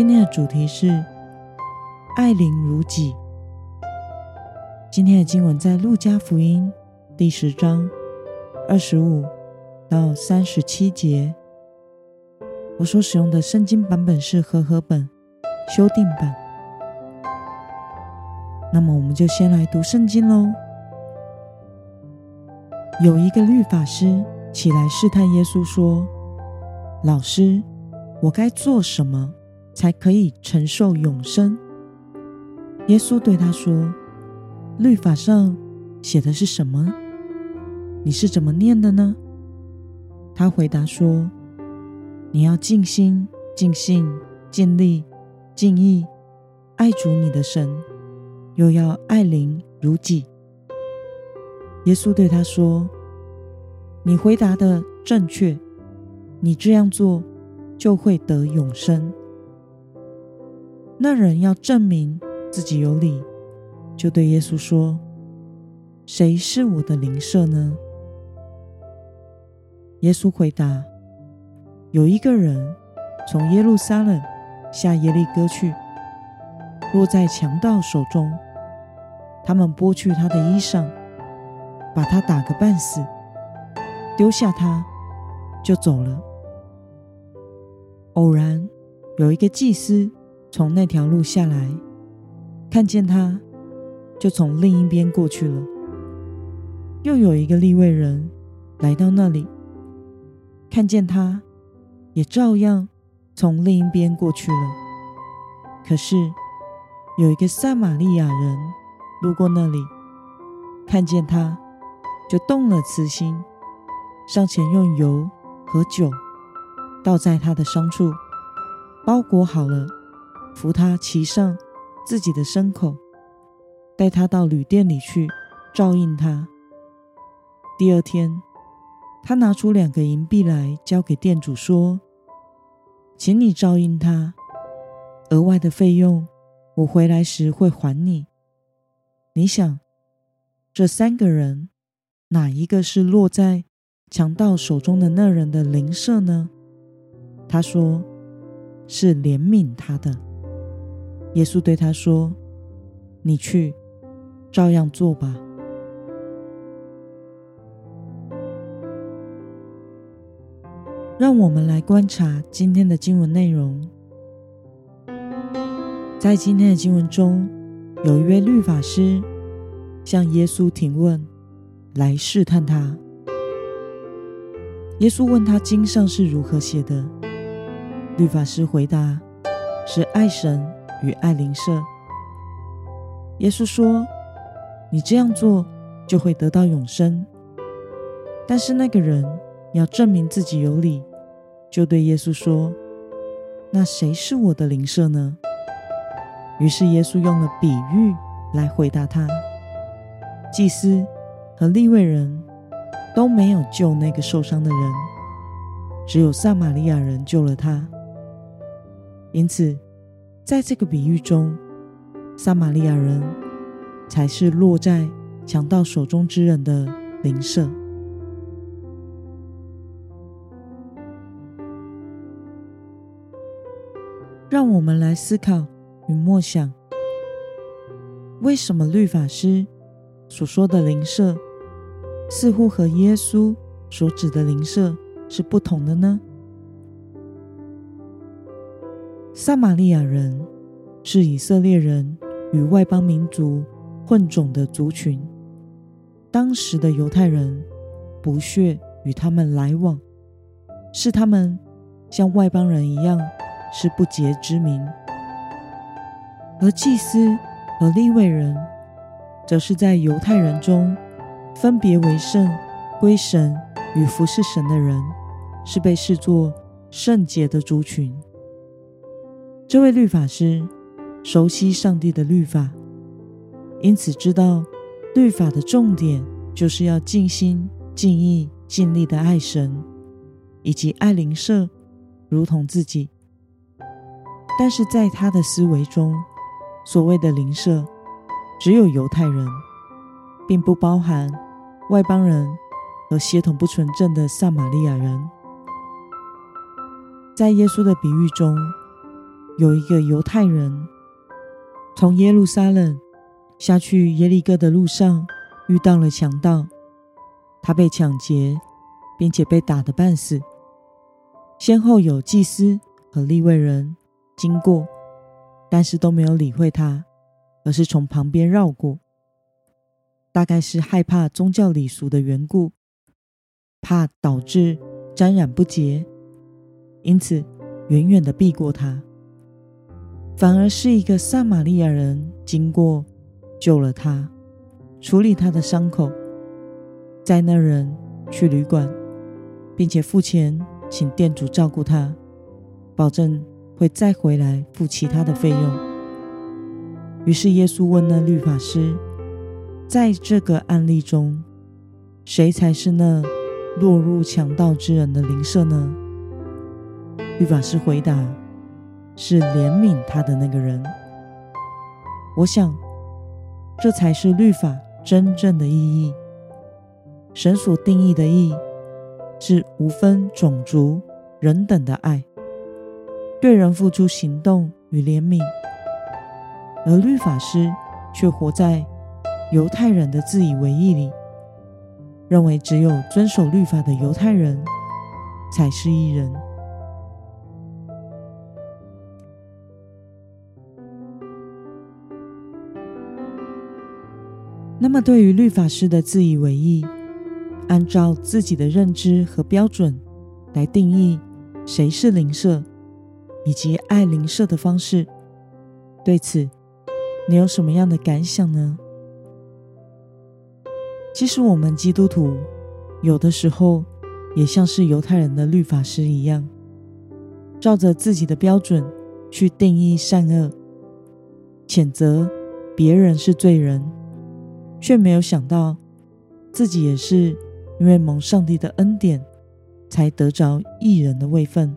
今天的主题是爱邻如己。今天的经文在路加福音第十章二十五到三十七节。我所使用的圣经版本是和合本修订版。那么，我们就先来读圣经喽。有一个律法师起来试探耶稣，说：“老师，我该做什么？”才可以承受永生。耶稣对他说：“律法上写的是什么？你是怎么念的呢？”他回答说：“你要尽心、尽性、尽力、尽意爱主你的神，又要爱邻如己。”耶稣对他说：“你回答的正确，你这样做就会得永生。”那人要证明自己有理，就对耶稣说：“谁是我的邻舍呢？”耶稣回答：“有一个人从耶路撒冷下耶利哥去，落在强盗手中，他们剥去他的衣裳，把他打个半死，丢下他，就走了。偶然有一个祭司。”从那条路下来，看见他，就从另一边过去了。又有一个利未人来到那里，看见他，也照样从另一边过去了。可是有一个撒玛利亚人路过那里，看见他，就动了慈心，上前用油和酒倒在他的伤处，包裹好了。扶他骑上自己的牲口，带他到旅店里去照应他。第二天，他拿出两个银币来交给店主，说：“请你照应他，额外的费用我回来时会还你。”你想，这三个人哪一个是落在强盗手中的那人的邻舍呢？他说：“是怜悯他的。”耶稣对他说：“你去，照样做吧。”让我们来观察今天的经文内容。在今天的经文中，有一位律法师向耶稣提问，来试探他。耶稣问他经上是如何写的，律法师回答：“是爱神。”与爱邻舍，耶稣说：“你这样做就会得到永生。”但是那个人要证明自己有理，就对耶稣说：“那谁是我的邻舍呢？”于是耶稣用了比喻来回答他。祭司和利未人都没有救那个受伤的人，只有撒玛利亚人救了他。因此，在这个比喻中，撒玛利亚人才是落在强盗手中之人的邻舍。让我们来思考与默想：为什么律法师所说的邻舍，似乎和耶稣所指的邻舍是不同的呢？撒玛利亚人是以色列人与外邦民族混种的族群。当时的犹太人不屑与他们来往，是他们像外邦人一样是不洁之民。而祭司和利未人，则是在犹太人中分别为圣、归神与服侍神的人，是被视作圣洁的族群。这位律法师熟悉上帝的律法，因此知道律法的重点就是要尽心、尽意、尽力的爱神，以及爱邻舍如同自己。但是在他的思维中，所谓的邻舍只有犹太人，并不包含外邦人和血统不纯正的撒玛利亚人。在耶稣的比喻中，有一个犹太人从耶路撒冷下去耶利哥的路上遇到了强盗，他被抢劫，并且被打得半死。先后有祭司和利未人经过，但是都没有理会他，而是从旁边绕过。大概是害怕宗教礼俗的缘故，怕导致沾染不洁。因此，远远的避过他，反而是一个撒玛利亚人经过，救了他，处理他的伤口，载那人去旅馆，并且付钱请店主照顾他，保证会再回来付其他的费用。于是耶稣问那律法师，在这个案例中，谁才是那落入强盗之人的邻舍呢？律法师回答：“是怜悯他的那个人。”我想，这才是律法真正的意义。神所定义的义，是无分种族、人等的爱，对人付出行动与怜悯。而律法师却活在犹太人的自以为义里，认为只有遵守律法的犹太人才是义人。那么，对于律法师的自以为意，按照自己的认知和标准来定义谁是灵舍，以及爱灵舍的方式，对此你有什么样的感想呢？其实，我们基督徒有的时候也像是犹太人的律法师一样，照着自己的标准去定义善恶，谴责别人是罪人。却没有想到，自己也是因为蒙上帝的恩典，才得着义人的位分。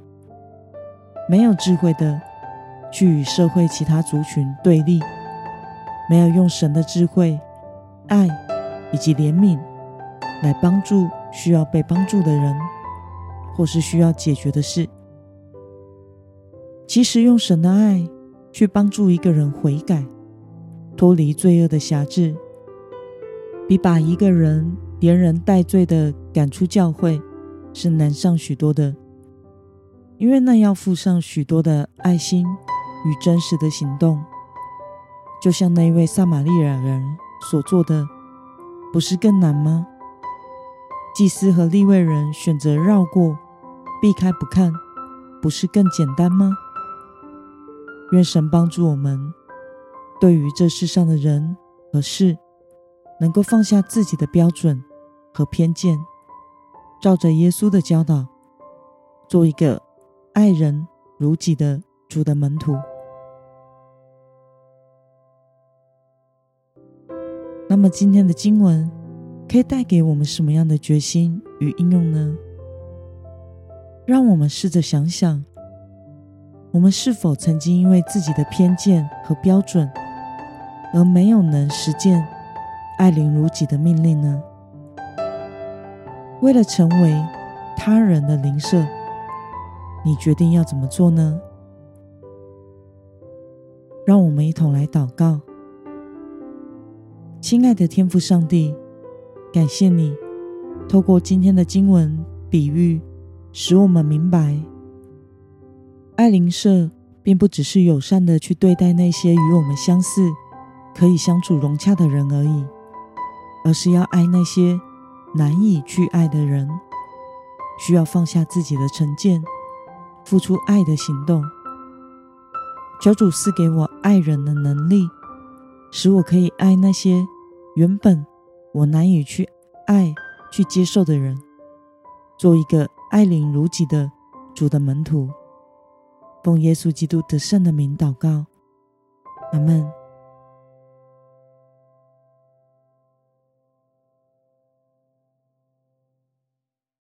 没有智慧的去与社会其他族群对立，没有用神的智慧、爱以及怜悯来帮助需要被帮助的人，或是需要解决的事。其实用神的爱去帮助一个人悔改，脱离罪恶的辖制。比把一个人连人带罪的赶出教会是难上许多的，因为那要付上许多的爱心与真实的行动。就像那位撒玛利亚人所做的，不是更难吗？祭司和利未人选择绕过、避开不看，不是更简单吗？愿神帮助我们，对于这世上的人和事。能够放下自己的标准和偏见，照着耶稣的教导，做一个爱人如己的主的门徒。那么，今天的经文可以带给我们什么样的决心与应用呢？让我们试着想想，我们是否曾经因为自己的偏见和标准，而没有能实践爱邻如己的命令呢？为了成为他人的邻舍，你决定要怎么做呢？让我们一同来祷告。亲爱的天父上帝，感谢你透过今天的经文比喻，使我们明白，爱邻舍并不只是友善的去对待那些与我们相似、可以相处融洽的人而已。而是要爱那些难以去爱的人，需要放下自己的成见，付出爱的行动。求主赐给我爱人的能力，使我可以爱那些原本我难以去爱、去接受的人，做一个爱邻如己的主的门徒。奉耶稣基督得胜的名祷告，阿门。